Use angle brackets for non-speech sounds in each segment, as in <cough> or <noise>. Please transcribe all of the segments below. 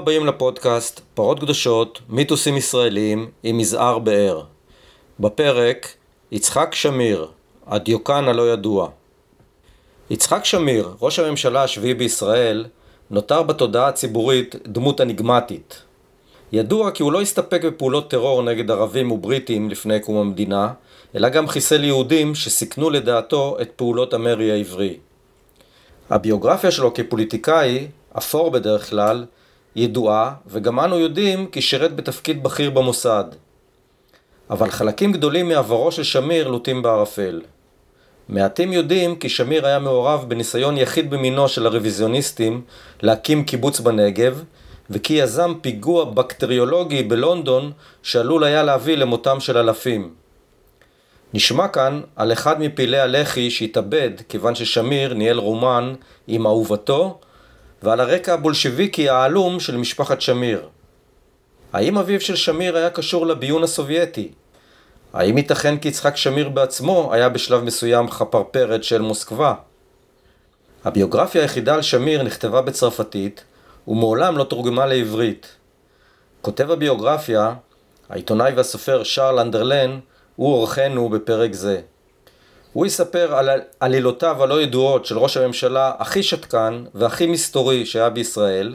הבאים לפודקאסט פרות קדושות, מיתוסים ישראליים עם מזער באר. בפרק יצחק שמיר, הדיוקן הלא ידוע. יצחק שמיר, ראש הממשלה השביעי בישראל, נותר בתודעה הציבורית דמות אניגמטית. ידוע כי הוא לא הסתפק בפעולות טרור נגד ערבים ובריטים לפני קום המדינה, אלא גם חיסל יהודים שסיכנו לדעתו את פעולות המרי העברי. הביוגרפיה שלו כפוליטיקאי, אפור בדרך כלל, ידועה, וגם אנו יודעים כי שירת בתפקיד בכיר במוסד. אבל חלקים גדולים מעברו של שמיר לוטים בערפל. מעטים יודעים כי שמיר היה מעורב בניסיון יחיד במינו של הרוויזיוניסטים להקים קיבוץ בנגב, וכי יזם פיגוע בקטריולוגי בלונדון שעלול היה להביא למותם של אלפים. נשמע כאן על אחד מפעילי הלח"י שהתאבד כיוון ששמיר ניהל רומן עם אהובתו ועל הרקע הבולשביקי העלום של משפחת שמיר. האם אביו של שמיר היה קשור לביון הסובייטי? האם ייתכן כי יצחק שמיר בעצמו היה בשלב מסוים חפרפרת של מוסקבה? הביוגרפיה היחידה על שמיר נכתבה בצרפתית ומעולם לא תורגמה לעברית. כותב הביוגרפיה, העיתונאי והסופר שרל אנדרלן, הוא אורחנו בפרק זה. הוא יספר על עלילותיו הלא ידועות של ראש הממשלה הכי שתקן והכי מסתורי שהיה בישראל,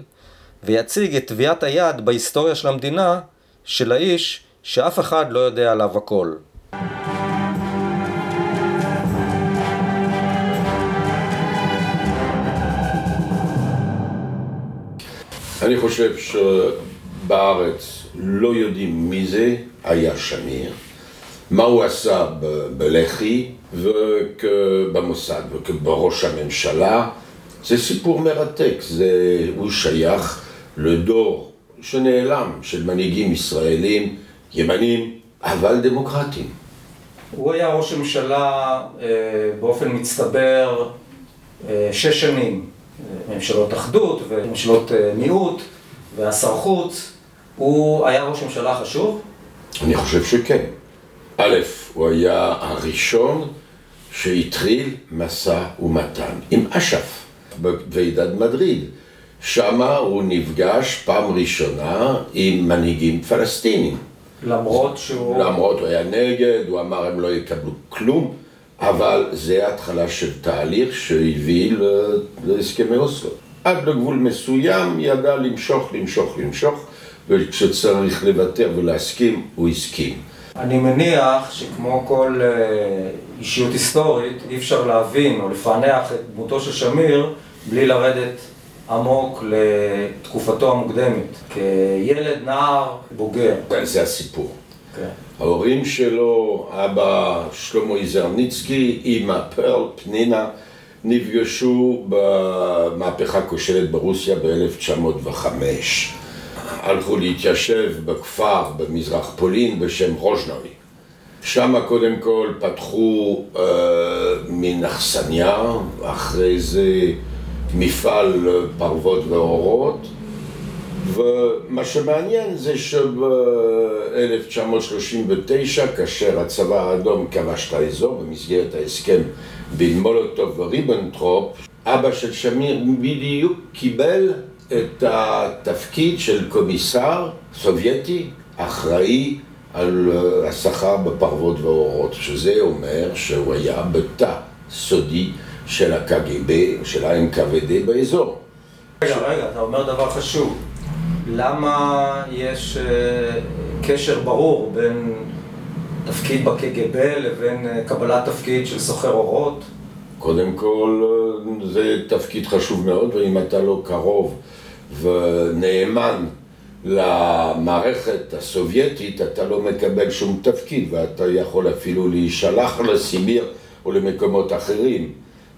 ויציג את טביעת היד בהיסטוריה של המדינה של האיש שאף אחד לא יודע עליו הכל. אני חושב שבארץ לא יודעים מי זה היה שמיר, מה הוא עשה בלח"י ובמוסד ובראש הממשלה. זה סיפור מרתק, זה, הוא שייך לדור שנעלם של מנהיגים ישראלים, ימנים, אבל דמוקרטיים. הוא היה ראש ממשלה אה, באופן מצטבר אה, שש שנים, ממשלות אחדות וממשלות אה, מיעוט והשר חוץ, הוא היה ראש ממשלה חשוב? אני חושב שכן. א', הוא היה הראשון שהתחיל משא ומתן עם אש"ף בוועידת מדריד. שמה הוא נפגש פעם ראשונה עם מנהיגים פלסטינים. למרות שהוא... למרות הוא היה נגד, הוא אמר הם לא יקבלו כלום, אבל זה התחלה של תהליך שהביא להסכמי אוסלו. עד לגבול מסוים ידע למשוך, למשוך, למשוך, וכשצריך לוותר ולהסכים, הוא הסכים. אני מניח שכמו כל אה, אישיות היסטורית, אי אפשר להבין או לפענח את דמותו של שמיר בלי לרדת עמוק לתקופתו המוקדמת, כילד, נער, בוגר. זה הסיפור. כן. ההורים שלו, אבא שלמה איזרניצקי, אמא פרל, פנינה, נפגשו במהפכה כושלת ברוסיה ב-1905. הלכו להתיישב בכפר במזרח פולין בשם רוז'נוי. שם קודם כל פתחו אה, מין אכסניה, אחרי זה מפעל פרוות ואורות, ומה שמעניין זה שב-1939, כאשר הצבא האדום כבש את האזור במסגרת ההסכם בין מולוטוב וריבנטרופ, אבא של שמיר בדיוק קיבל את התפקיד של קומיסר סובייטי אחראי על הסחר בפרוות ועורות, שזה אומר שהוא היה בתא סודי של הקג"ב, של ה-NKVD באזור. רגע, רגע, אתה אומר דבר חשוב. למה יש uh, קשר ברור בין תפקיד בקג"ב לבין uh, קבלת תפקיד של סוחר אורות? קודם כל, זה תפקיד חשוב מאוד, ואם אתה לא קרוב ונאמן למערכת הסובייטית, אתה לא מקבל שום תפקיד, ואתה יכול אפילו להישלח לסיביר או למקומות אחרים.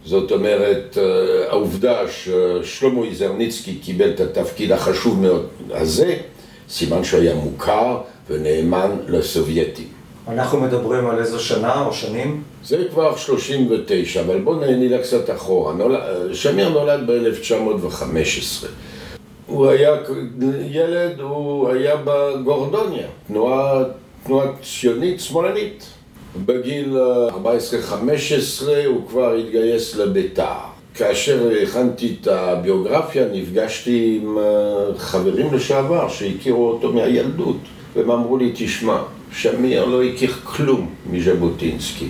זאת אומרת, אה, העובדה ששלמה איזרניצקי קיבל את התפקיד החשוב מאוד הזה, סימן שהיה מוכר ונאמן לסובייטים. אנחנו מדברים על איזו שנה או שנים? זה כבר 39, אבל בואו נלך קצת אחורה. נולד, שמיר נולד ב-1915. הוא היה ילד, הוא היה בגורדוניה, תנועה, תנועה ציונית שמאלנית. בגיל 14-15 הוא כבר התגייס לבית"ר. כאשר הכנתי את הביוגרפיה, נפגשתי עם אה, חברים לשעבר שהכירו אותו מהילדות, והם אמרו לי, תשמע, שמיר לא הכיר כלום מז'בוטינסקי,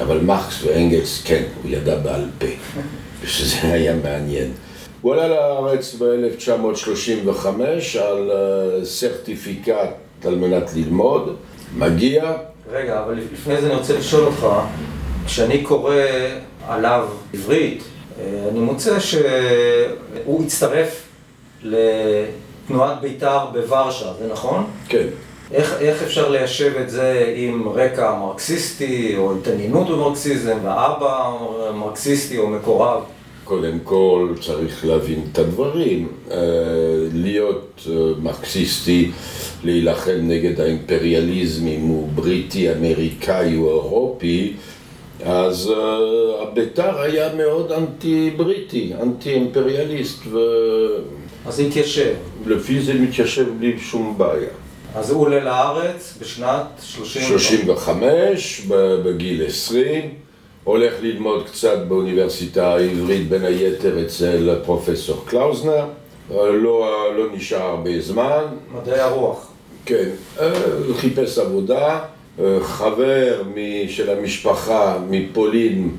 אבל מקס ואנגלס כן, הוא ידע בעל פה, ושזה היה מעניין. הוא עלה לארץ ב-1935 על אה, סרטיפיקט על מנת ללמוד, מגיע. רגע, אבל לפני זה אני רוצה לשאול אותך, כשאני קורא עליו עברית, אה, אני מוצא שהוא הצטרף לתנועת בית"ר בוורשה, זה נכון? כן. איך, איך אפשר ליישב את זה עם רקע מרקסיסטי או התעניינות במרקסיזם ואבא מרקסיסטי או מקורב? קודם כל צריך להבין את הדברים, אה, להיות אה, מרקסיסטי, להילחם נגד האימפריאליזם אם הוא בריטי, אמריקאי או אירופי, אז uh, הבית"ר היה מאוד אנטי-בריטי, אנטי-אימפריאליסט ו... אז התיישב. לפי זה מתיישב בלי שום בעיה. אז הוא עולה לארץ בשנת 35, בגיל 20, הולך ללמוד קצת באוניברסיטה העברית, בין היתר אצל פרופסור קלאוזנר, לא, לא נשאר הרבה זמן. מדעי הרוח. כן, אה, חיפש עבודה. חבר של המשפחה מפולין,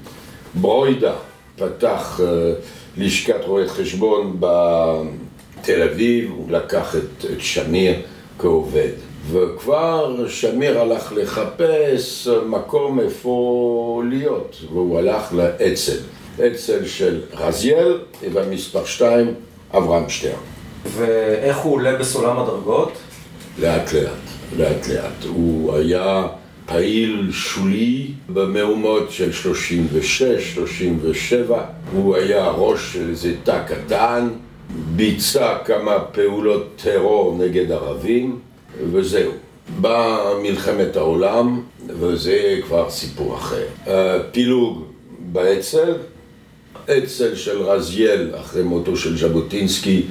ברוידה, פתח אה, לשכת רואי חשבון בתל אביב, הוא לקח את, את שמיר כעובד. וכבר שמיר הלך לחפש מקום איפה להיות, והוא הלך לאצ"ל. אצ"ל של רזיאל, ובמספר 2, אברהם שטרן. ואיך הוא עולה בסולם הדרגות? לאט לאט. לאט לאט. הוא היה פעיל שולי במהומות של 36, 37, הוא היה ראש של איזה תא קטן, ביצע כמה פעולות טרור נגד ערבים, וזהו. באה מלחמת העולם, וזה כבר סיפור אחר. פילוג באצ"ל, אצ"ל של רזיאל, אחרי מותו של ז'בוטינסקי,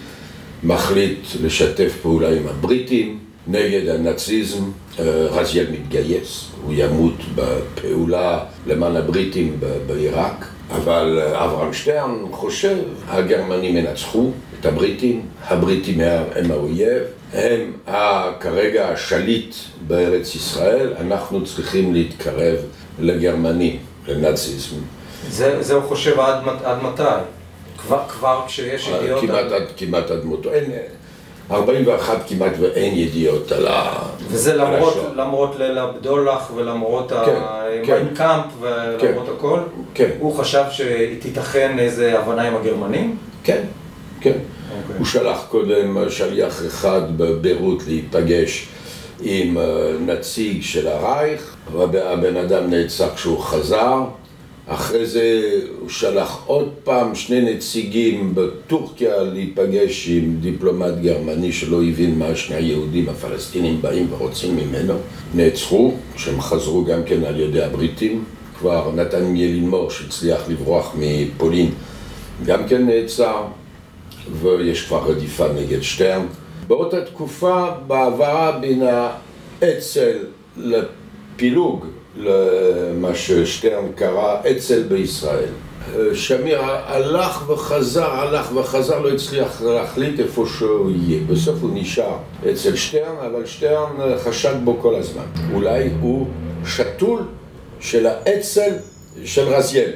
מחליט לשתף פעולה עם הבריטים, נגד הנאציזם, אה, רזיאל מתגייס, הוא ימות בפעולה למען הבריטים בעיראק, אבל אברהם שטרן חושב, הגרמנים ינצחו את הבריטים, הבריטים הם האויב, הם כרגע השליט בארץ ישראל, אנחנו צריכים להתקרב לגרמנים, לנאציזם. זה, זה הוא חושב עד, עד מתי? כבר, כבר כשיש אה, ידיעות... כמעט, על... כמעט עד מותו. אין, 41 כמעט ואין ידיעות על ה... וזה למרות, למרות ליל הבדולח ולמרות כן, ה Mein Kampf כן, ולמרות כן, הכל? כן. הוא חשב שתיתכן איזה הבנה עם הגרמנים? כן, כן. Okay. אוקיי. הוא שלח קודם שליח אחד בביירות להיפגש עם אה, נציג של הרייך, והבן אדם נעצר כשהוא חזר. אחרי זה הוא שלח עוד פעם שני נציגים בטורקיה להיפגש עם דיפלומט גרמני שלא הבין מה שני היהודים הפלסטינים באים ורוצים ממנו. נעצרו, כשהם חזרו גם כן על ידי הבריטים. כבר נתן ילינמור שהצליח לברוח מפולין גם כן נעצר, ויש כבר רדיפה נגד שטרן. באותה תקופה, בהעברה בין האצ"ל לפילוג למה ששטרן קרא אצ"ל בישראל. שמיר הלך וחזר, הלך וחזר, לא הצליח להחליט איפה שהוא יהיה. בסוף הוא נשאר אצל שטרן, אבל שטרן חשד בו כל הזמן. אולי הוא שתול של האצ"ל של רזיאל.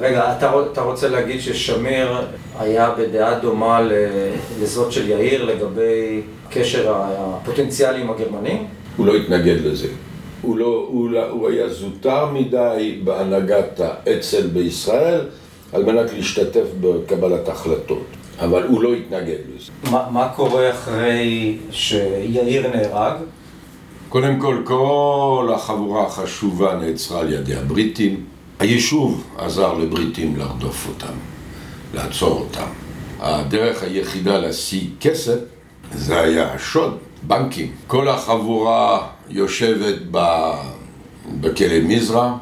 רגע, אתה, אתה רוצה להגיד ששמיר היה בדעה דומה לזאת של יאיר לגבי קשר הפוטנציאלי עם הגרמנים? הוא לא התנגד לזה. הוא, לא, הוא, לא, הוא היה זוטר מדי בהנהגת האצ"ל בישראל על מנת להשתתף בקבלת החלטות, אבל הוא לא התנגד לזה. ما, מה קורה אחרי שיאיר נהרג? קודם כל, כל החבורה החשובה נעצרה על ידי הבריטים. היישוב עזר לבריטים לרדוף אותם, לעצור אותם. הדרך היחידה להשיג כסף זה היה השוד, בנקים. כל החבורה יושבת בכלא מזרע.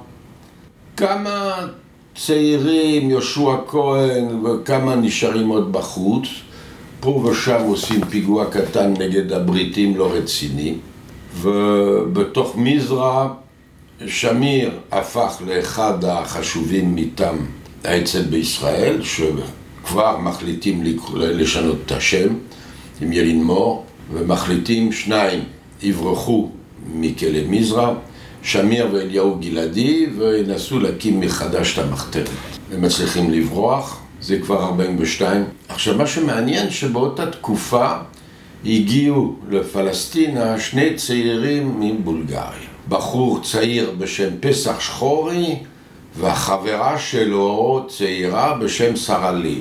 כמה צעירים, יהושע כהן וכמה נשארים עוד בחוץ. פה ושם עושים פיגוע קטן נגד הבריטים לא רציני. ובתוך מזרע שמיר הפך לאחד החשובים מטעם האצ"ל בישראל, שכבר מחליטים לשנות את השם עם ילין מור, ומחליטים שניים יברחו מכלא מזרע, שמיר ואליהו גלעדי, וינסו להקים מחדש את המחתרת. הם מצליחים לברוח, זה כבר 42. עכשיו, מה שמעניין שבאותה תקופה הגיעו לפלסטינה שני צעירים מבולגריה. בחור צעיר בשם פסח שחורי והחברה שלו צעירה בשם שרה לוי.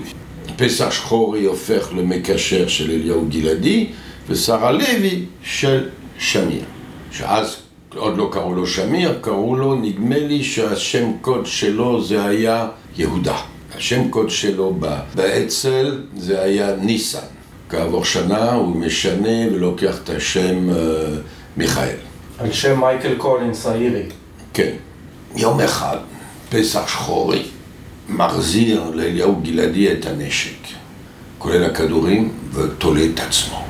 פסח שחורי הופך למקשר של אליהו גלעדי ושרה לוי של שמיר. שאז עוד לא קראו לו שמיר, קראו לו, נדמה לי שהשם קוד שלו זה היה יהודה. השם קוד שלו באצ"ל זה היה ניסן. כעבור שנה הוא משנה ולוקח את השם uh, מיכאל. על שם מייקל קולינס האירי. כן. יום אחד, פסח שחורי, מחזיר לאליהו גלעדי את הנשק, כולל הכדורים, ותולה את עצמו.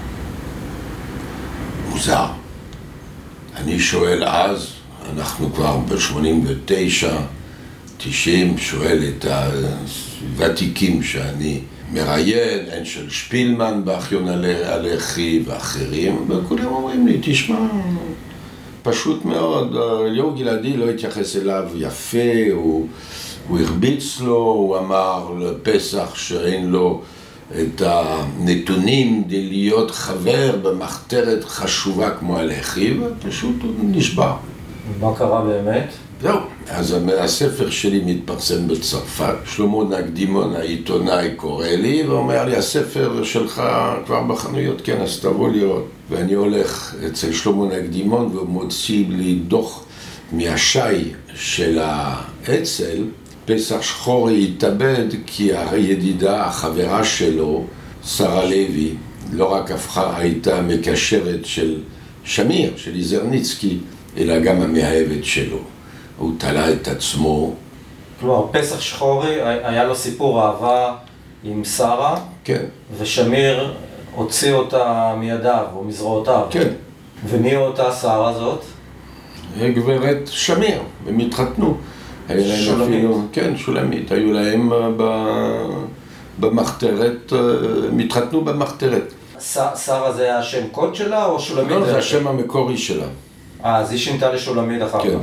מוזר. אני שואל אז, אנחנו כבר ב-89, 90, שואל את הוותיקים שאני מראיין, הן של שפילמן באחיון הלח"י ואחרים, וכולם אומרים לי, תשמע, פשוט מאוד, אליהו גלעדי לא התייחס אליו יפה, הוא, הוא הרביץ לו, הוא אמר לפסח שאין לו את הנתונים כדי להיות חבר במחתרת חשובה כמו הלח"י, ופשוט הוא נשבר. מה קרה באמת? זהו, אז הספר שלי מתפרסם בצרפת, שלמה נקדימון העיתונאי קורא לי ואומר לי הספר שלך כבר בחנויות, כן אז תבוא לראות ואני הולך אצל שלמה נקדימון והוא מוציא לי דוח מהשי של האצ"ל פסח שחורי התאבד כי הידידה, החברה שלו, שרה לוי, לא רק הפכה, הייתה מקשרת של שמיר, של איזרניצקי, אלא גם המאהבת שלו. הוא תלה את עצמו. כלומר, פסח שחורי, היה לו סיפור אהבה עם שרה, כן. ושמיר הוציא אותה מידיו או מזרועותיו. כן. ומי אותה שרה הזאת? גברת שמיר, הם התחתנו. שולמית. כן, שולמית. היו להם אה, במחתרת, אה, הם התחתנו במחתרת. שרה זה השם קוד שלה או שולמית? לא, זה השם המקורי שלה. אה, אז היא שינתה לשולמית אחר כך. כן.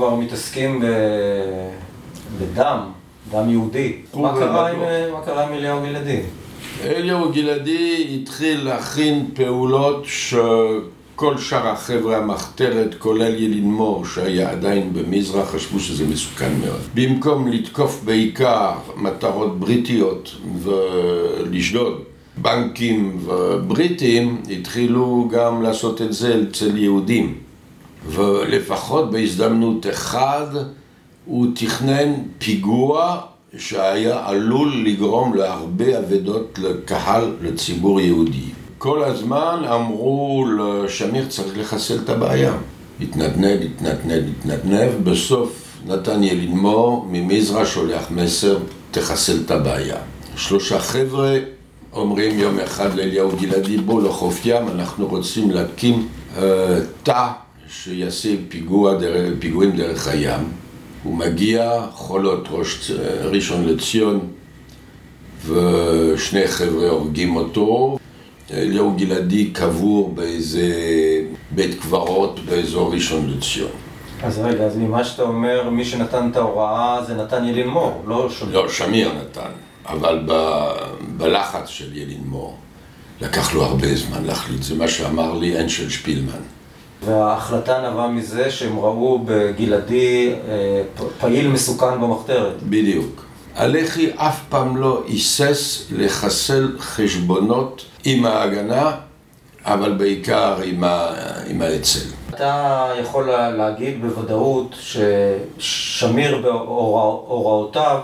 כבר מתעסקים ב... בדם, דם יהודי, מה קרה, עם, מה קרה עם אליהו גלעדי? אליהו גלעדי התחיל להכין פעולות שכל שאר החבר'ה המחתרת, כולל ילין מור, שהיה עדיין במזרח, חשבו שזה מסוכן מאוד. במקום לתקוף בעיקר מטרות בריטיות ולשדוד בנקים ובריטים, התחילו גם לעשות את זה אצל יהודים. ולפחות בהזדמנות אחד הוא תכנן פיגוע שהיה עלול לגרום להרבה אבדות לקהל, לציבור יהודי. כל הזמן אמרו לשמיר צריך לחסל את הבעיה. התנדנד, התנדנד, התנדנד, בסוף נתן ילינמור ממזרע שולח מסר, תחסל את הבעיה. שלושה חבר'ה אומרים יום אחד לאליהו גלעדי בוא לחוף ים, אנחנו רוצים להקים אה, תא שיעשה פיגוע דרך, פיגועים דרך הים. הוא מגיע, חולות ראש ראשון לציון, ושני חבר'ה הורגים אותו. אליהו גלעדי קבור באיזה בית קברות באזור ראשון לציון. אז רגע, אז ממה שאתה אומר, מי שנתן את ההוראה זה נתן ילין מור, לא שמיר. לא, שמיר נתן, אבל ב, בלחץ של ילין מור. לקח לו הרבה זמן להחליט, זה מה שאמר לי אנשל שפילמן. וההחלטה נבעה מזה שהם ראו בגלעדי אה, פעיל מסוכן במחתרת. בדיוק. הלח"י אף פעם לא היסס לחסל חשבונות עם ההגנה, אבל בעיקר עם, ה... עם האצ"ל. אתה יכול להגיד בוודאות ששמיר בהוראותיו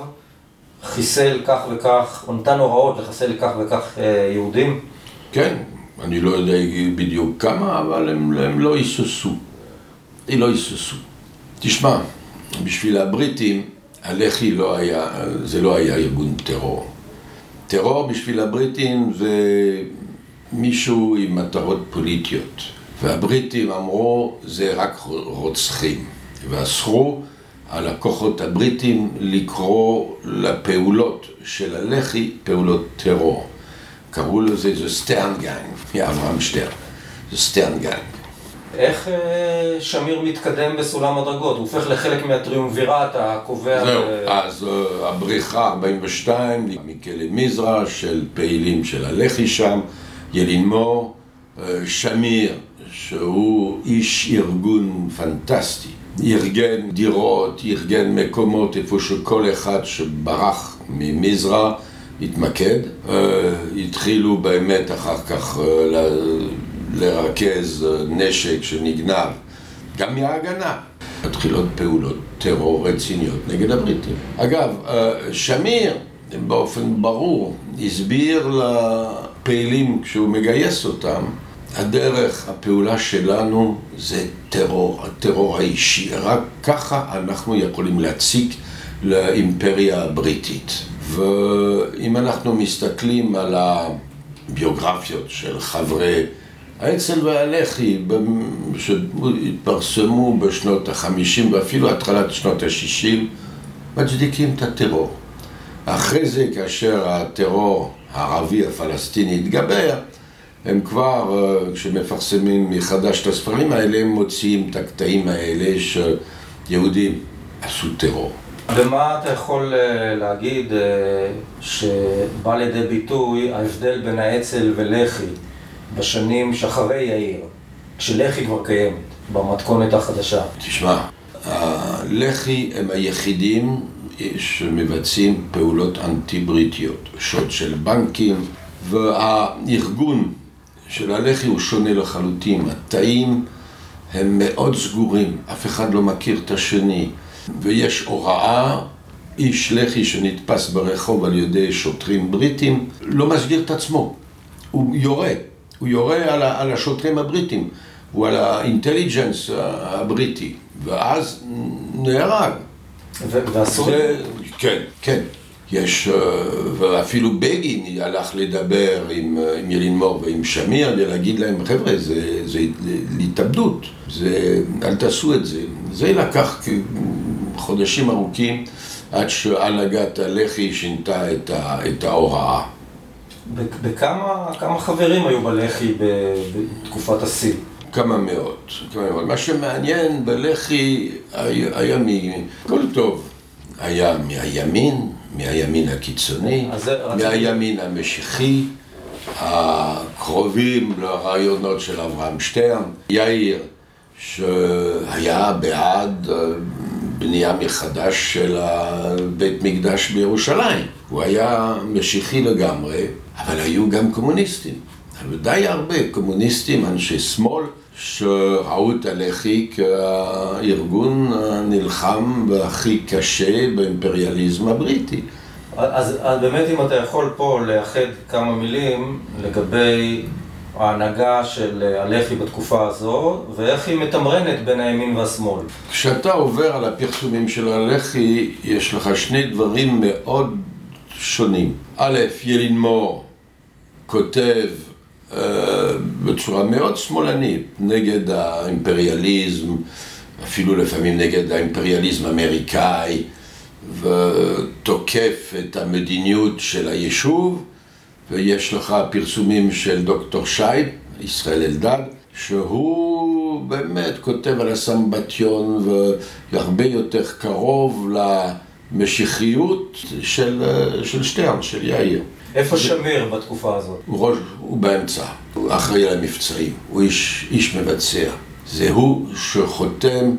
חיסל כך וכך, או נתן הוראות לחסל כך וכך אה, יהודים? כן, אני לא יודע בדיוק כמה, אבל הם, הם לא היססו. הם לא היססו. תשמע, בשביל הבריטים, הלח"י לא היה, זה לא היה ארגון טרור. טרור בשביל הבריטים זה מישהו עם מטרות פוליטיות. והבריטים אמרו, זה רק רוצחים. ואסרו על הכוחות הבריטים לקרוא לפעולות של הלח"י פעולות טרור. קראו לזה זה Stern Gang, מאברהם שטרן, זה Stern Gang. איך אה, שמיר מתקדם בסולם הדרגות? הוא הופך לחלק מהטריומווירט הקובע... זהו, אז אה, הבריחה 42 מכלא מזרע של פעילים של הלח"י שם, ילין מור, אה, שמיר, שהוא איש ארגון פנטסטי, ארגן דירות, ארגן מקומות איפה שכל אחד שברח ממזרע התמקד. התחילו באמת אחר כך לרכז נשק שנגנב, גם מההגנה. מתחילות פעולות טרור רציניות נגד הבריטים. אגב, שמיר באופן ברור הסביר לפעילים כשהוא מגייס אותם הדרך, הפעולה שלנו זה טרור, הטרור האישי. רק ככה אנחנו יכולים להציג לאימפריה הבריטית. ואם אנחנו מסתכלים על הביוגרפיות של חברי האצ"ל והלח"י שהתפרסמו בשנות החמישים ואפילו התחלת שנות השישים מצדיקים את הטרור. אחרי זה, כאשר הטרור הערבי הפלסטיני התגבר, הם כבר, אה, כשמפרסמים מחדש את הספרים האלה, הם מוציאים את הקטעים האלה שיהודים עשו טרור. ומה אתה יכול אה, להגיד אה, שבא לידי ביטוי ההבדל בין האצ"ל ולח"י בשנים שאחרי יאיר, כשלח"י כבר קיימת, במתכונת החדשה? תשמע, הלח"י הם היחידים שמבצעים פעולות אנטי בריטיות, שוד של בנקים, והארגון של הלח"י הוא שונה לחלוטין. התאים הם מאוד סגורים, אף אחד לא מכיר את השני, ויש הוראה, איש לח"י שנתפס ברחוב על ידי שוטרים בריטים, לא מסגיר את עצמו, הוא יורה, הוא יורה על, על השוטרים הבריטים, הוא על האינטליג'נס הבריטי, ואז נהרג. ואסור? כן, כן. יש, אה, ואפילו בגין הלך לדבר עם, אה, עם ילין מור ועם שמיר, להגיד להם, חבר'ה, זה, זה התאבדות, זה, אל תעשו את זה. זה לקח חודשים ארוכים עד שהנהגת הלח"י שינתה את, ה, את ההוראה. בכמה חברים היו בלח"י בתקופת השיא? כמה מאות, כמה מאות. מה שמעניין בלח"י היה, היה מ... כל טוב. היה מהימין, מהימין הקיצוני, מהימין המשיחי, הקרובים לרעיונות של אברהם שטרן, יאיר, שהיה בעד אה, בנייה מחדש של בית מקדש בירושלים. הוא היה משיחי לגמרי, אבל היו גם קומוניסטים. די הרבה קומוניסטים, אנשי שמאל, שראו את הלח"י כארגון הנלחם והכי קשה באימפריאליזם הבריטי. אז, אז באמת אם אתה יכול פה לאחד כמה מילים לגבי ההנהגה של הלח"י בתקופה הזו, ואיך היא מתמרנת בין הימין והשמאל. כשאתה עובר על הפרסומים של הלח"י, יש לך שני דברים מאוד שונים. א', ילין מור כותב אה, בצורה מאוד שמאלנית, נגד האימפריאליזם, אפילו לפעמים נגד האימפריאליזם האמריקאי, ותוקף את המדיניות של היישוב, ויש לך פרסומים של דוקטור שייב, ישראל אלדד, שהוא באמת כותב על הסמבטיון והרבה יותר קרוב למשיחיות של, של שטרן, של יאיר. איפה שמיר בתקופה הזאת? הוא, ראש, הוא באמצע, הוא אחראי על המבצעים, הוא איש, איש מבצע. זה הוא שחותם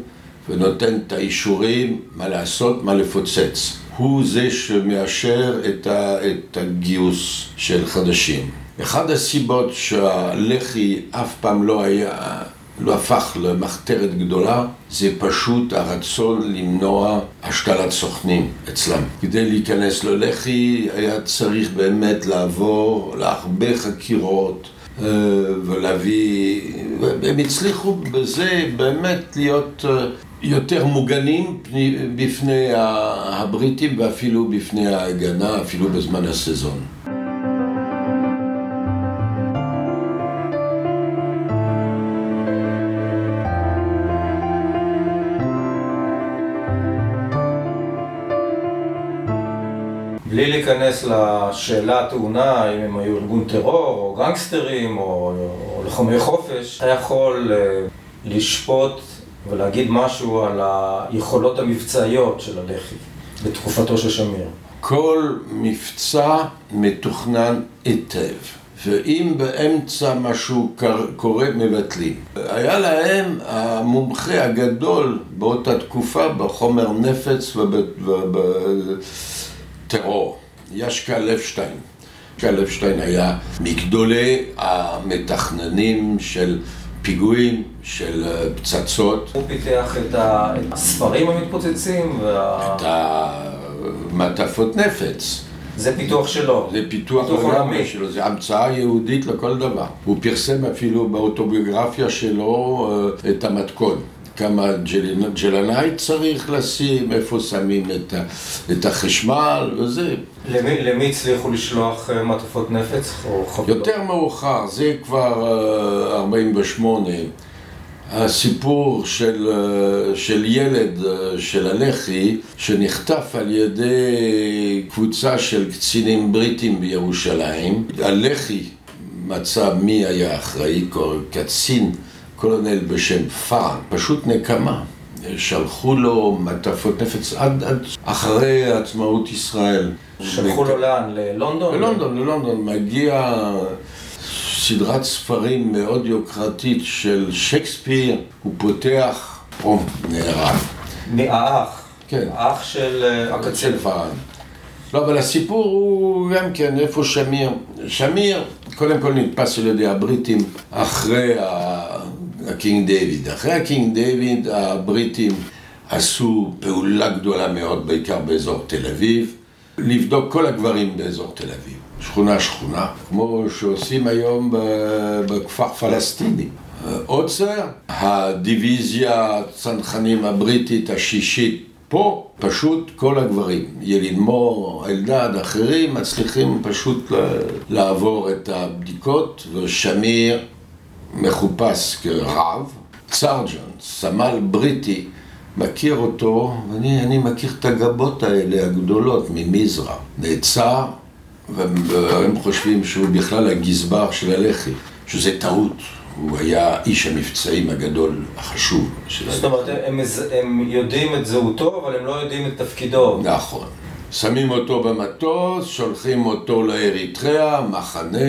ונותן את האישורים מה לעשות, מה לפוצץ. הוא זה שמאשר את, ה, את הגיוס של חדשים. אחת הסיבות שהלח"י אף פעם לא היה לא הפך למחתרת גדולה, זה פשוט הרצון למנוע השתלת סוכנים אצלם. כדי להיכנס ללח"י היה צריך באמת לעבור להרבה חקירות, ולהביא, הם הצליחו בזה באמת להיות יותר מוגנים בפני הבריטים ואפילו בפני ההגנה, אפילו בזמן הסזון. בלי להיכנס לשאלה הטעונה, אם הם היו ארגון טרור, או גנגסטרים, או, או לוחמי חופש, אתה יכול uh, לשפוט ולהגיד משהו על היכולות המבצעיות של הלח"י בתקופתו של שמיר. כל מבצע מתוכנן היטב, ואם באמצע משהו קורה, מבטלים. היה להם המומחה הגדול באותה תקופה בחומר נפץ ובטרור, ישקה לפשטיין. ישקה לפשטיין היה מגדולי המתכננים של פיגועים, של אה, פצצות. הוא פיתח את הספרים המתפוצצים וה... את המעטפות נפץ. זה פיתוח שלו. זה פיתוח עולמי שלו, זה המצאה יהודית לכל דבר. הוא פרסם אפילו באוטוביוגרפיה שלו אה, את המתכון. כמה ג'לנאי צריך לשים, איפה שמים את, ה, את החשמל וזה. למי, למי הצליחו לשלוח אה, מעטפות נפץ? יותר מאוחר, זה כבר 48. אה, הסיפור של, אה, של ילד של הלח"י שנחטף על ידי קבוצה של קצינים בריטים בירושלים. הלח"י מצא מי היה אחראי, קצין קולונל בשם פארן, פשוט נקמה. שלחו לו מטפות נפץ עד, עד אחרי עצמאות ישראל. שלחו לו לאן? ללונדון? ללונדון, ללונדון. מגיע סדרת ספרים מאוד יוקרתית של שייקספיר, הוא פותח, או נהרג. מהאח? כן. האח של אה, הקצין. של פארן. לא, אבל הסיפור הוא גם כן, איפה שמיר? שמיר, קודם כל נתפס על ידי הבריטים אחרי הקינג דיוויד. אחרי הקינג דיוויד הבריטים עשו פעולה גדולה מאוד, בעיקר באזור תל אביב, לבדוק כל הגברים באזור תל אביב, שכונה שכונה, כמו שעושים היום בכפר פלסטיני. עוצר, הדיוויזיה הצנחנים הבריטית השישית פה פשוט כל הגברים, ילין מור, אלדד, אחרים, מצליחים פשוט לעבור את הבדיקות, ושמיר מחופש כרב, סרג'נט, סמל בריטי, מכיר אותו, ואני מכיר את הגבות האלה הגדולות ממזרע. נעצר, והם חושבים שהוא בכלל הגזבר של הלח"י, שזה טעות. הוא היה איש המבצעים הגדול, החשוב של הלח"י. זאת אומרת, הם, הם יודעים את זהותו, אבל הם לא יודעים את תפקידו. נכון. שמים אותו במטוס, שולחים אותו לאריתריאה, מחנה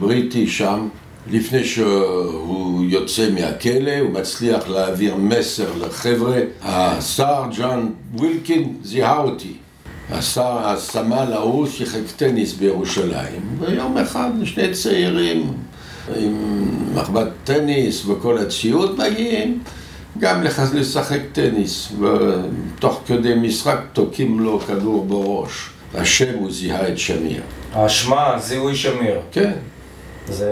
בריטי שם. לפני שהוא יוצא מהכלא, הוא מצליח להעביר מסר לחבר'ה. השר ג'ון ווילקין זיהה אותי. השר, הסמל ההוא שיחק טניס בירושלים, ויום אחד שני צעירים עם מחבת טניס וכל הציוד מגיעים גם לשחק טניס, ותוך כדי משחק תוקעים לו כדור בראש. השם הוא זיהה את שמיר. האשמה, זיהוי שמיר. כן. זה,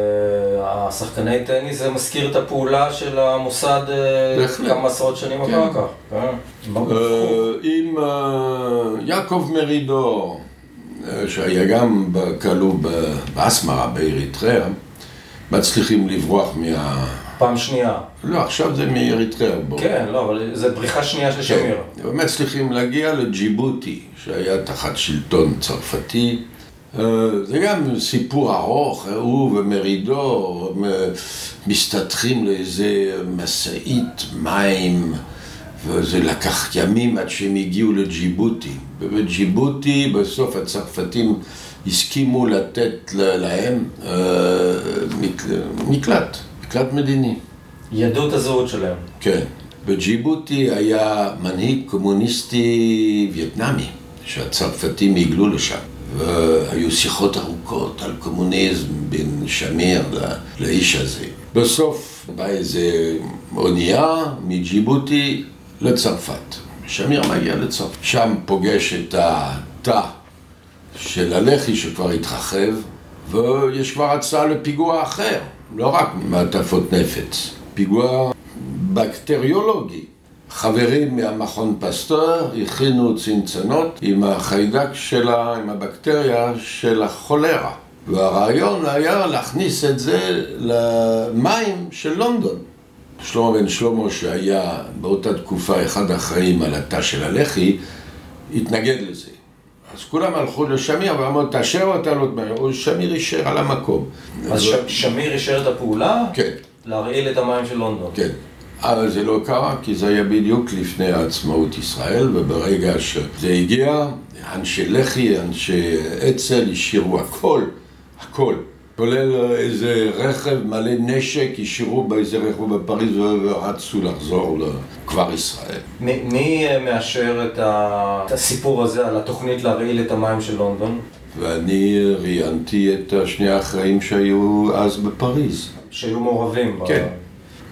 השחקני טניס זה מזכיר את הפעולה של המוסד אה, כמה עשרות שנים כן. אחר כך. כן. אה, עם אה, יעקב מרידור, שהיה גם כלוא באסמרה באריתריאה, מצליחים לברוח מה... פעם שנייה. לא, עכשיו זה מאריתריאה. כן, לא, אבל זה בריחה שנייה של שמיר. כן, מצליחים להגיע לג'יבוטי, שהיה תחת שלטון צרפתי. אה, זה גם סיפור ארוך, הוא ומרידור מסתתרים לאיזה משאית מים וזה לקח ימים עד שהם הגיעו לג'יבוטי. ובג'יבוטי בסוף הצרפתים הסכימו לתת להם אה, מקלט, מקלט מדיני. ידעו את הזהות שלהם. כן. בג'יבוטי היה מנהיג קומוניסטי וייטנאמי, שהצרפתים הגלו לשם. והיו שיחות ארוכות על קומוניזם בין שמיר לאיש הזה. בסוף באה איזה אונייה מג'יבוטי לצרפת. שמיר מגיע לצרפת. שם פוגש את התא של הלח"י שכבר התרחב, ויש כבר הצעה לפיגוע אחר, לא רק מעטפות נפץ, פיגוע בקטריולוגי. חברים מהמכון פסטור הכינו צנצנות עם החיידק שלה, עם הבקטריה של החולרה. והרעיון היה להכניס את זה למים של לונדון. שלמה בן שלמה, שהיה באותה תקופה אחד האחראים על התא של הלח"י, התנגד לזה. אז כולם הלכו לשמיר ואמרו, תאשר או אתה לא תמהר? שמיר אישר על המקום. אז ש... שמיר אישר את הפעולה? כן. להרעיל את המים של לונדון. כן. אבל זה לא קרה, כי זה היה בדיוק לפני עצמאות ישראל, וברגע שזה הגיע, אנשי לח"י, אנשי אצ"ל, השאירו הכל, הכל. כולל איזה רכב מלא נשק, השאירו באיזה רכב בפריז ורצו לחזור לכבר ישראל. מי, מי מאשר את, ה... את הסיפור הזה על התוכנית להרעיל את המים של לונדון? ואני ראיינתי את שני האחראים שהיו אז בפריז. שהיו מעורבים? כן. ב...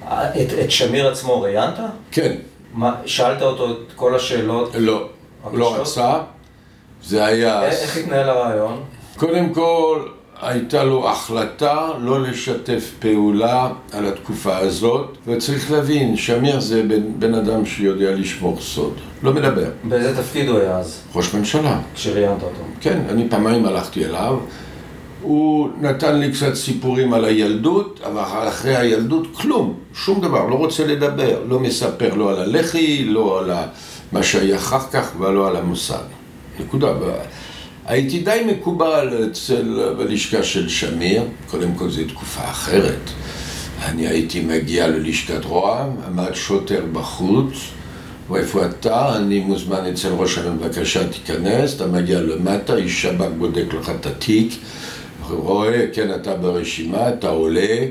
את, את שמיר עצמו ראיינת? כן. מה, שאלת אותו את כל השאלות? לא, לא רצה. זה היה... איך התנהל הרעיון? קודם כל... הייתה לו החלטה לא לשתף פעולה על התקופה הזאת, וצריך להבין, שמיר זה בן, בן אדם שיודע לשמור סוד, לא מדבר. באיזה תפקיד הוא היה אז? ראש ממשלה. כשראיינת אותו. כן, אני פעמיים הלכתי אליו. הוא נתן לי קצת סיפורים על הילדות, אבל אחרי הילדות כלום, שום דבר, לא רוצה לדבר, לא מספר לא על הלח"י, לא על מה שהיה אחר כך ולא על המוסד. נקודה. הייתי די מקובל אצל, בלשכה של שמיר, קודם כל זו תקופה אחרת. אני הייתי מגיע ללשכת רוה"מ, עמד שוטר בחוץ, ואיפה אתה? אני מוזמן אצל ראש הממשלה, בבקשה תיכנס, אתה מגיע למטה, איש שב"כ בודק לך את התיק, רואה, כן, אתה ברשימה, אתה עולה,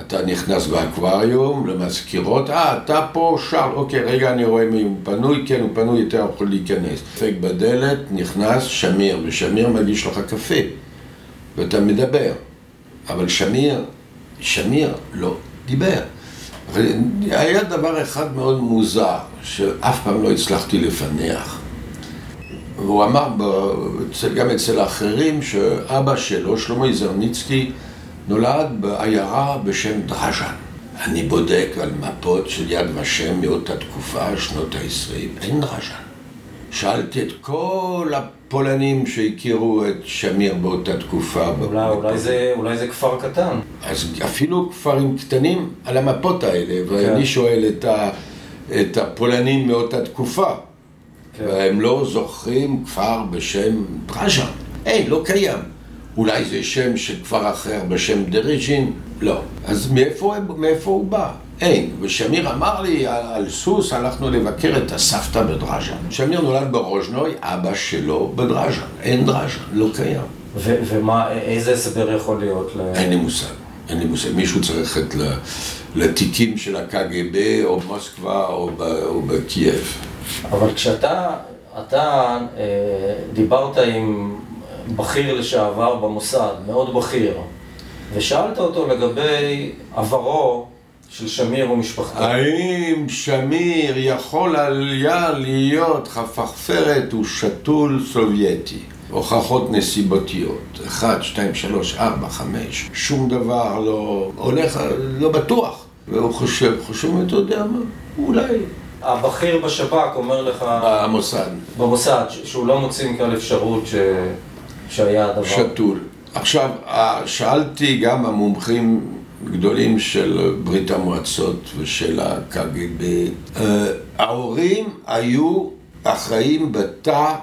אתה נכנס באקווריום, למזכירות, אה, אתה פה, שר, אוקיי, רגע, אני רואה מי הוא פנוי, כן, הוא פנוי, אתה יכול להיכנס. דפק בדלת, נכנס, שמיר, ושמיר מגיש לך קפה, ואתה מדבר. אבל שמיר, שמיר לא דיבר. היה דבר אחד מאוד מוזר, שאף פעם לא הצלחתי לפענח. והוא אמר, גם אצל האחרים, שאבא שלו, שלמה זרניצקי, נולד בעיירה בשם דרז'ן. אני בודק על מפות של יד ושם מאותה תקופה, שנות ה-20, אין דרז'ן. שאלתי את כל הפולנים שהכירו את שמיר באותה תקופה. אולי, אולי, זה, אולי זה כפר קטן. אז אפילו כפרים קטנים על המפות האלה, כן. ואני שואל את, ה, את הפולנים מאותה תקופה, כן. והם לא זוכרים כפר בשם דרז'ן. אין, לא קיים. אולי זה שם של כפר אחר בשם דריג'ין? לא. אז מאיפה, מאיפה הוא בא? אין. ושמיר אמר לי, על, על סוס הלכנו לבקר את הסבתא בדרז'ן. שמיר נולד ברוז'נוי, אבא שלו בדרז'ן. אין דרז'ן, לא קיים. ו- ומה, איזה הסבר יכול להיות? ל... אין לי מושג. אין לי מושג. מישהו צריך ללכת לתיקים של הקג"ב, או במוסקבה, או, ב, או בקייב. אבל כשאתה אתה, אה, דיברת עם בכיר לשעבר במוסד, מאוד בכיר, ושאלת אותו לגבי עברו של שמיר ומשפחתו. האם שמיר יכול היה להיות חפרפרת ושתול סובייטי? הוכחות נסיבותיות, 1, 2, 3, 4, 5, שום דבר לא הולך, לא בטוח. והוא חושב, חושב, אתה יודע מה, אולי. הבכיר בשב"כ אומר לך... במוסד. במוסד, שהוא לא מוציא מכאן אפשרות ש... שהיה הדבר. שתול. עכשיו, שאלתי גם המומחים גדולים של ברית המועצות ושל הקג"ב, אה, ההורים היו אחראים בתא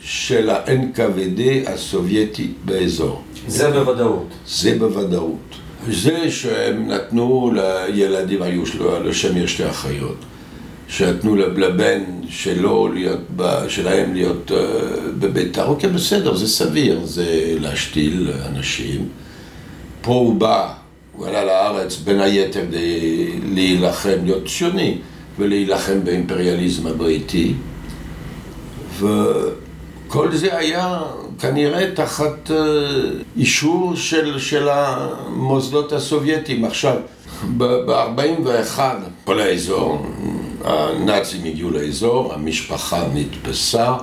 של ה-NKVD הסובייטי באזור. זה בוודאות. זה בוודאות. זה שהם נתנו לילדים, היו לשמיר שתי אחיות. שנתנו לבן שלו להיות, שלהם להיות uh, בביתר, אוקיי, בסדר, זה סביר, זה להשתיל אנשים. פה הוא בא, הוא עלה לארץ בין היתר כדי להילחם, להיות ציוני, ולהילחם באימפריאליזם הבריטי. וכל זה היה כנראה תחת uh, אישור של, של המוסדות הסובייטיים. עכשיו, ב-41, כל האזור, הנאצים הגיעו לאזור, המשפחה נתפסה,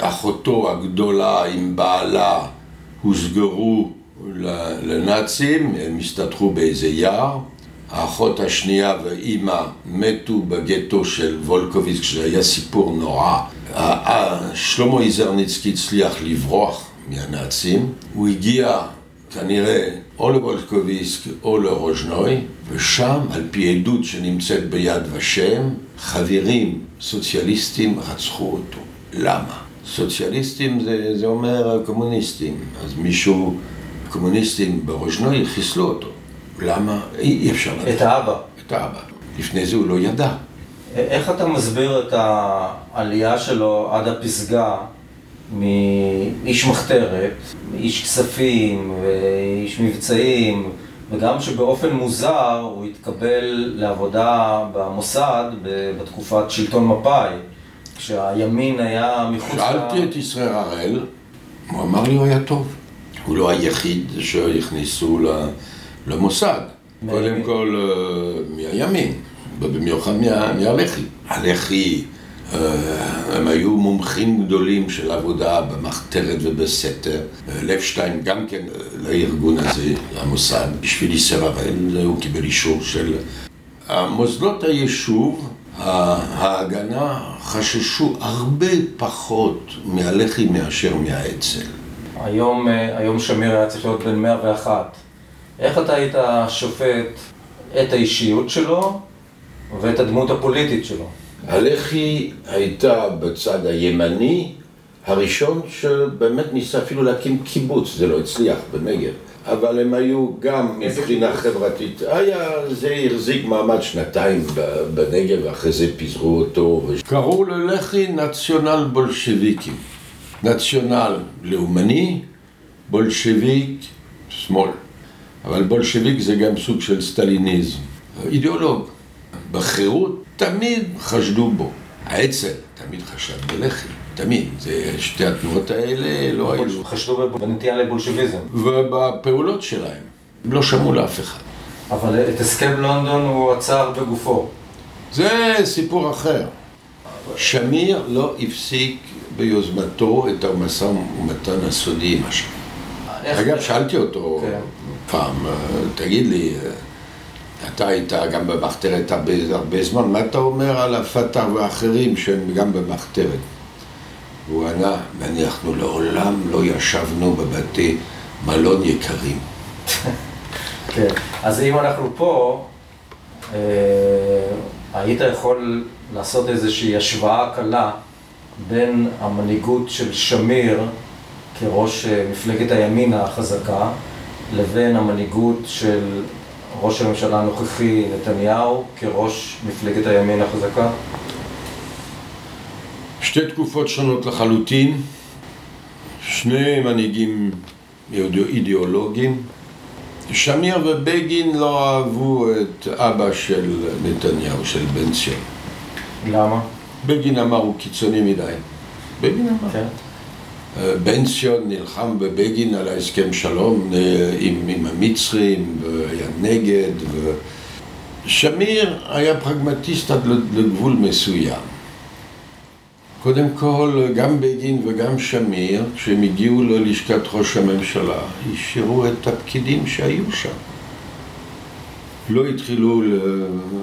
אחותו הגדולה עם בעלה הוסגרו לנאצים, הם הסתתרו באיזה יער. האחות השנייה ואימא מתו בגטו של וולקוביץ, כשהיה סיפור נורא. שלמה איזרניצקי הצליח לברוח מהנאצים. הוא הגיע כנראה או לוולקוביסק או לרוז'נוי, ושם, על פי עדות שנמצאת ביד ושם, חברים סוציאליסטים רצחו אותו. למה? סוציאליסטים זה, זה אומר קומוניסטים, אז מישהו, קומוניסטים ברוז'נוי חיסלו אותו. למה? אי אפשר לדעת. את האבא. את האבא. לפני זה הוא לא ידע. איך אתה מסביר את העלייה שלו עד הפסגה מאיש מחתרת, איש כספים ואיש מבצעים, וגם שבאופן מוזר הוא התקבל לעבודה במוסד בתקופת שלטון מפא"י, כשהימין היה מחוץ ל... שאלתי את ישראל הראל, הוא אמר לי הוא היה טוב. הוא לא היחיד שהכניסו למוסד. קודם כל אה, מהימין, ובמיוחד מהלח"י. הלח"י הם היו מומחים גדולים של עבודה במחתרת ובסתר. לפשטיין גם כן אה, לארגון הזה, למוסד, בשביל ישראל הוא קיבל אישור של... המוסדות היישוב, ההגנה, חששו הרבה פחות מהלח"י מאשר מהאצ"ל. היום, אה, היום שמיר היה צריך להיות בן 101. איך אתה היית שופט את האישיות שלו ואת הדמות הפוליטית שלו? הלח"י הייתה בצד הימני הראשון שבאמת ניסה אפילו להקים קיבוץ, זה לא הצליח בנגב, אבל הם היו גם מבחינה חברתית, היה, זה החזיק מעמד שנתיים בנגב ואחרי זה פיזרו אותו. קראו ללח"י נציונל בולשביקים, נציונל לאומני, בולשביק שמאל, אבל בולשביק זה גם סוג של סטליניזם, אידיאולוג. בחירות תמיד חשדו בו. האצ"ל תמיד חשד בלח"י, תמיד. זה שתי התנועות האלה לא היו... חשדו בנטייה לבולשביזם. ובפעולות שלהם. לא שמעו לאף אחד. אבל את הסכם לונדון הוא עצר בגופו. זה סיפור אחר. שמיר לא הפסיק ביוזמתו את המשא ומתן הסודי עם השם. אגב, שאלתי אותו כן. פעם, תגיד לי, אתה היית גם במחתרת הרבה, זמן, מה אתה אומר על הפת"ח ואחרים שהם גם במחתרת? והוא ענה, אנחנו לעולם לא ישבנו בבתי מלון יקרים. <laughs> כן, אז אם אנחנו פה, אה, היית יכול לעשות איזושהי השוואה קלה בין המנהיגות של שמיר כראש אה, מפלגת הימין החזקה לבין המנהיגות של ראש הממשלה הנוכחי נתניהו כראש מפלגת הימין החזקה? שתי תקופות שונות לחלוטין, שני מנהיגים אידיאולוגיים. שמיר ובגין לא אהבו את אבא של נתניהו, של בן ציון. למה? בגין אמר הוא קיצוני מדי. בגין אמר. כן. בן ציון נלחם בבגין על ההסכם שלום אה, עם, עם המצרים והיה נגד ושמיר היה פרגמטיסט עד לגבול מסוים. קודם כל, גם בגין וגם שמיר, כשהם הגיעו ללשכת ראש הממשלה, השאירו את הפקידים שהיו שם. לא התחילו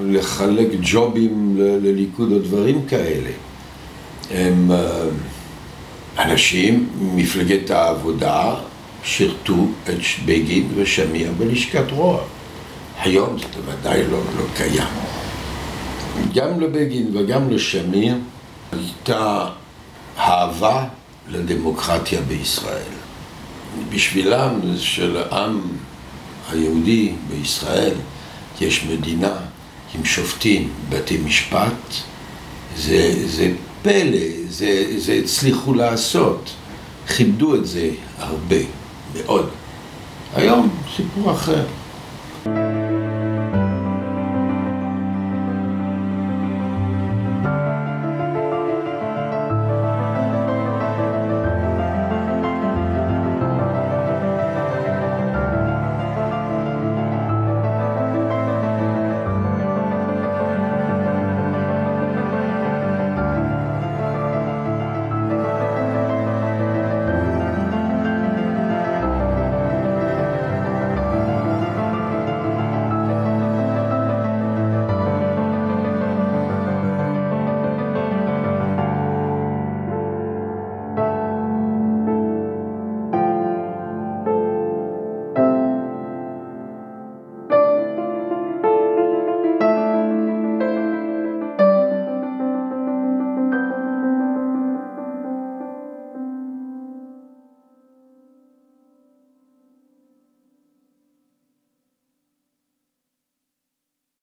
לחלק ג'ובים לליכוד או דברים כאלה. הם... אנשים ממפלגת העבודה שירתו את בגין ושמיר בלשכת רוע. היום זה בוודאי לא, לא קיים. גם לבגין וגם לשמיר הייתה אהבה לדמוקרטיה בישראל. בשבילם של העם היהודי בישראל יש מדינה עם שופטים, בתי משפט, זה, זה פלא, זה, זה הצליחו לעשות. כיבדו את זה הרבה, מאוד. היום סיפור אחר.